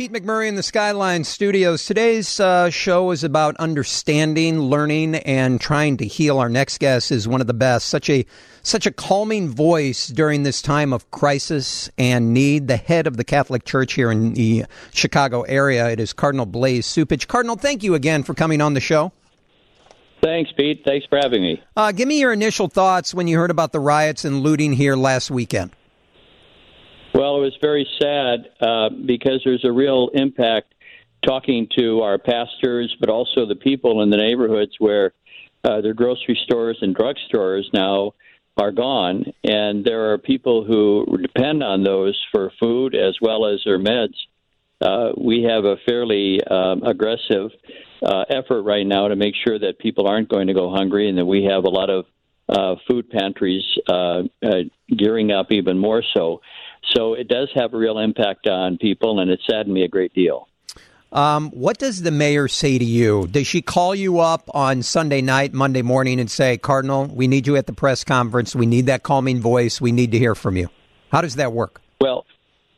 Pete McMurray in the Skyline Studios. Today's uh, show is about understanding, learning, and trying to heal. Our next guest is one of the best. Such a such a calming voice during this time of crisis and need. The head of the Catholic Church here in the Chicago area. It is Cardinal Blase Cupich. Cardinal, thank you again for coming on the show. Thanks, Pete. Thanks for having me. Uh, give me your initial thoughts when you heard about the riots and looting here last weekend. Well, it was very sad uh, because there's a real impact talking to our pastors, but also the people in the neighborhoods where uh, their grocery stores and drugstores now are gone, and there are people who depend on those for food as well as their meds. Uh, we have a fairly um, aggressive uh, effort right now to make sure that people aren't going to go hungry, and that we have a lot of uh, food pantries uh, uh, gearing up even more so. So it does have a real impact on people, and it saddened me a great deal. Um, what does the mayor say to you? Does she call you up on Sunday night, Monday morning, and say, Cardinal, we need you at the press conference. We need that calming voice. We need to hear from you. How does that work? Well,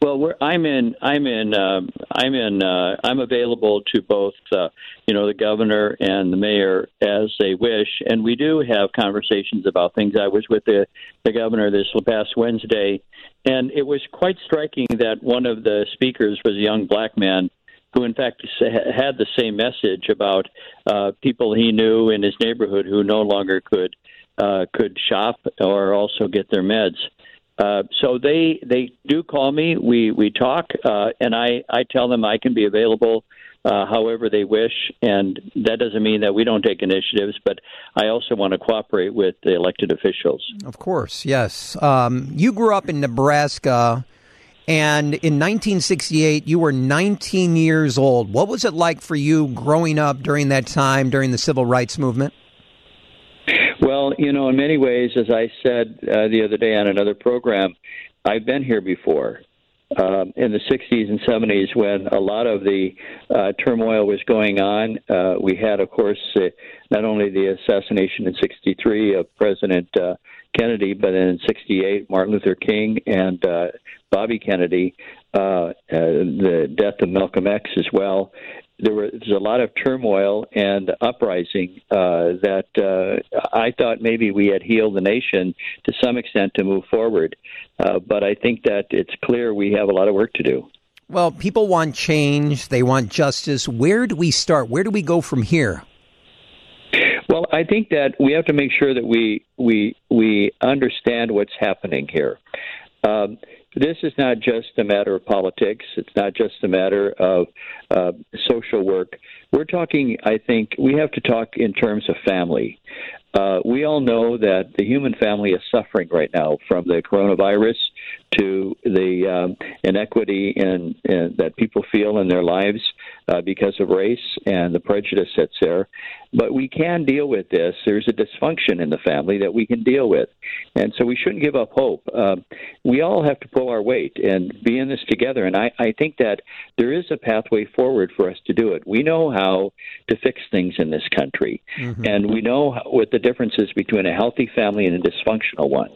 well, I'm in. I'm in. Uh, I'm in. Uh, I'm available to both, uh, you know, the governor and the mayor as they wish, and we do have conversations about things. I was with the the governor this past Wednesday, and it was quite striking that one of the speakers was a young black man who, in fact, had the same message about uh, people he knew in his neighborhood who no longer could uh, could shop or also get their meds. Uh, so they they do call me. We we talk, uh, and I I tell them I can be available uh, however they wish, and that doesn't mean that we don't take initiatives. But I also want to cooperate with the elected officials. Of course, yes. Um, you grew up in Nebraska. And in 1968, you were 19 years old. What was it like for you growing up during that time, during the civil rights movement? Well, you know, in many ways, as I said uh, the other day on another program, I've been here before. Um, in the 60s and 70s, when a lot of the uh, turmoil was going on, uh, we had, of course, uh, not only the assassination in 63 of President uh, Kennedy, but in 68, Martin Luther King and uh, Bobby Kennedy, uh, the death of Malcolm X as well there was a lot of turmoil and uprising uh, that uh, I thought maybe we had healed the nation to some extent to move forward. Uh, but I think that it's clear we have a lot of work to do. Well, people want change, they want justice. Where do we start? Where do we go from here? Well, I think that we have to make sure that we we we understand what's happening here. Um, this is not just a matter of politics. It's not just a matter of uh, social work. We're talking, I think, we have to talk in terms of family. Uh, we all know that the human family is suffering right now from the coronavirus to the um, inequity in, in, that people feel in their lives uh, because of race and the prejudice that's there. But we can deal with this. There's a dysfunction in the family that we can deal with. And so we shouldn't give up hope. Uh, we all have to pull our weight and be in this together. And I, I think that there is a pathway forward for us to do it. We know how to fix things in this country, mm-hmm. and we know what the difference is between a healthy family and a dysfunctional one.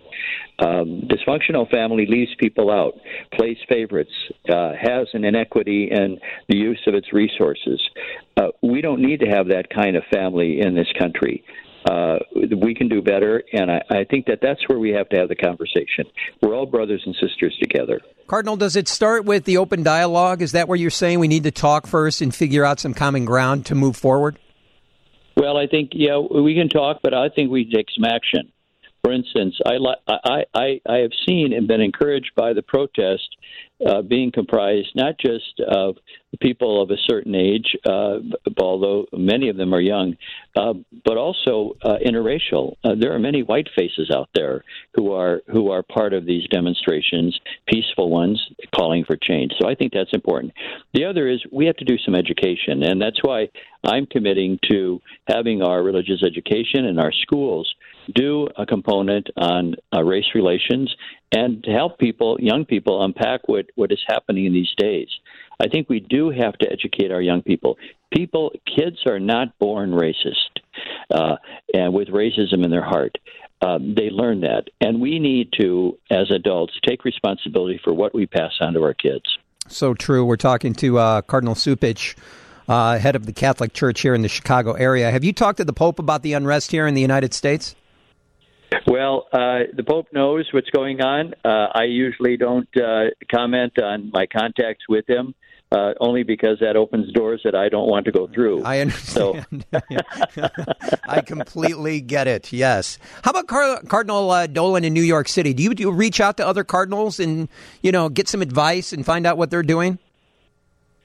Um, dysfunctional family leaves people out, plays favorites, uh, has an inequity in the use of its resources. Uh, we don't need to have that kind of family in this country. Uh, we can do better, and I, I think that that's where we have to have the conversation. We're all brothers and sisters together. Cardinal, does it start with the open dialogue? Is that where you're saying we need to talk first and figure out some common ground to move forward? Well, I think yeah, we can talk, but I think we take some action. For instance, I, I, I, I have seen and been encouraged by the protest uh, being comprised not just of people of a certain age, uh, although many of them are young, uh, but also uh, interracial. Uh, there are many white faces out there who are who are part of these demonstrations, peaceful ones, calling for change. So I think that's important. The other is we have to do some education, and that's why I'm committing to having our religious education in our schools do a component on uh, race relations and to help people, young people, unpack what, what is happening in these days. I think we do have to educate our young people. People, kids are not born racist uh, and with racism in their heart. Um, they learn that, and we need to, as adults, take responsibility for what we pass on to our kids. So true. We're talking to uh, Cardinal Cupich, uh, head of the Catholic Church here in the Chicago area. Have you talked to the Pope about the unrest here in the United States? Well, uh, the Pope knows what's going on. Uh, I usually don't uh, comment on my contacts with him. Uh, only because that opens doors that I don't want to go through. I understand. So. I completely get it. Yes. How about Car- Cardinal uh, Dolan in New York City? Do you, do you reach out to other cardinals and you know get some advice and find out what they're doing?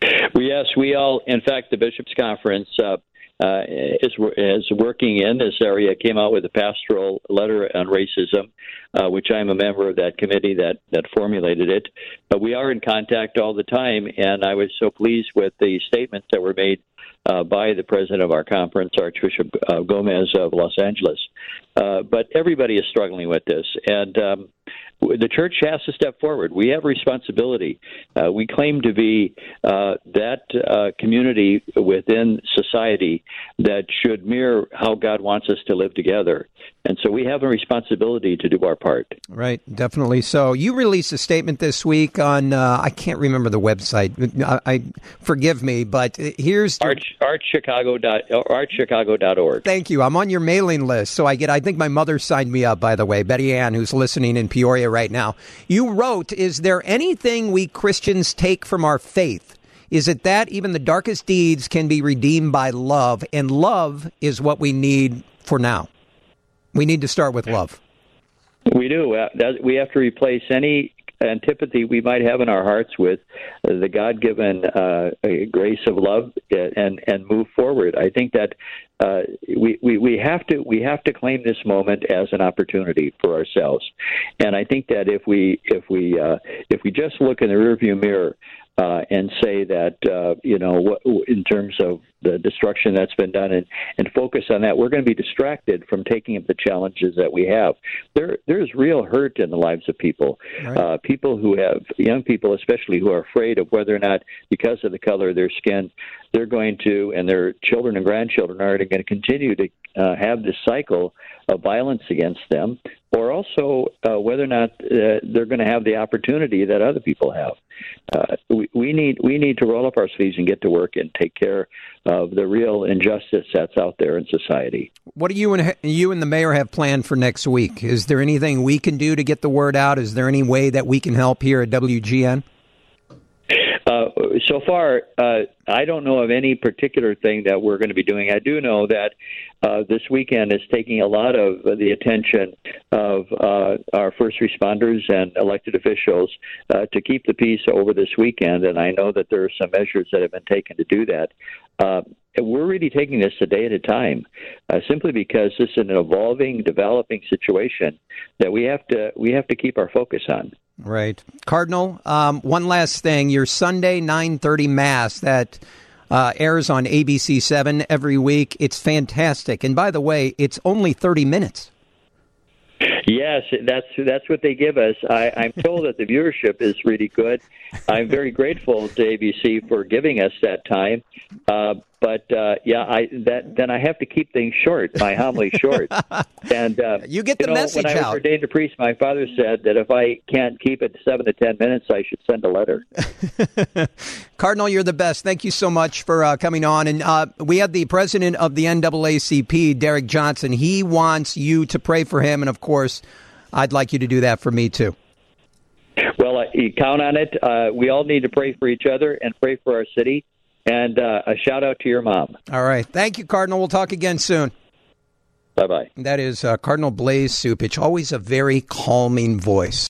Yes, we all. In fact, the bishops' conference uh, uh, is is working in this area. Came out with a pastoral letter on racism, uh, which I'm a member of that committee that that formulated it. But we are in contact all the time, and I was so pleased with the statements that were made uh, by the president of our conference, Archbishop uh, Gomez of Los Angeles. Uh, but everybody is struggling with this, and um, the church has to step forward. We have responsibility. Uh, we claim to be uh, that uh, community within society that should mirror how God wants us to live together. And so we have a responsibility to do our part. Right, definitely. So you released a statement this week on uh, I can't remember the website. I, I forgive me, but here's Arch, archchicago dot archchicago.org. Thank you. I'm on your mailing list, so I get. I think my mother signed me up. By the way, Betty Ann, who's listening in Peoria right now. You wrote, "Is there anything we Christians take from our faith?" Is it that even the darkest deeds can be redeemed by love, and love is what we need for now? We need to start with love. We do. Uh, we have to replace any antipathy we might have in our hearts with the God-given uh, grace of love and and move forward. I think that uh, we, we we have to we have to claim this moment as an opportunity for ourselves, and I think that if we if we uh, if we just look in the rearview mirror uh, and say that uh, you know what, in terms of the destruction that's been done and, and focus on that, we're going to be distracted from taking up the challenges that we have. There there's real hurt in the lives of people, right. uh, people who have young people especially who are afraid of whether or not because of the color of their skin they're going to and their children and grandchildren are going to continue to uh, have this cycle of violence against them, or also uh, whether or not uh, they're going to have the opportunity that other people have. Uh, we, we need we need to roll up our sleeves and get to work and take care of the real injustice that's out there in society. What do you and you and the mayor have planned for next week? Is there anything we can do to get the word out? Is there any way that we can help here at WGN? Uh, so far, uh, I don't know of any particular thing that we're going to be doing. I do know that uh, this weekend is taking a lot of the attention of uh, our first responders and elected officials uh, to keep the peace over this weekend, and I know that there are some measures that have been taken to do that. We're really taking this a day at a time, simply because this is an evolving, developing situation that we have to we have to keep our focus on. Right, Cardinal. Um, one last thing: your Sunday nine thirty mass that uh, airs on ABC seven every week. It's fantastic, and by the way, it's only thirty minutes. Yes, that's that's what they give us. I, I'm told that the viewership is really good. I'm very grateful to ABC for giving us that time. Uh, but uh, yeah, I that then I have to keep things short, my homily short. And uh, you get the you know, message when I was ordained a priest, my father said that if I can't keep it seven to ten minutes, I should send a letter. Cardinal, you're the best. Thank you so much for uh, coming on. And uh, we had the president of the NAACP, Derek Johnson. He wants you to pray for him, and of course, I'd like you to do that for me too. Well, uh, you count on it. Uh, we all need to pray for each other and pray for our city. And uh, a shout out to your mom. All right. Thank you, Cardinal. We'll talk again soon. Bye bye. That is uh, Cardinal Blase Cupich, always a very calming voice.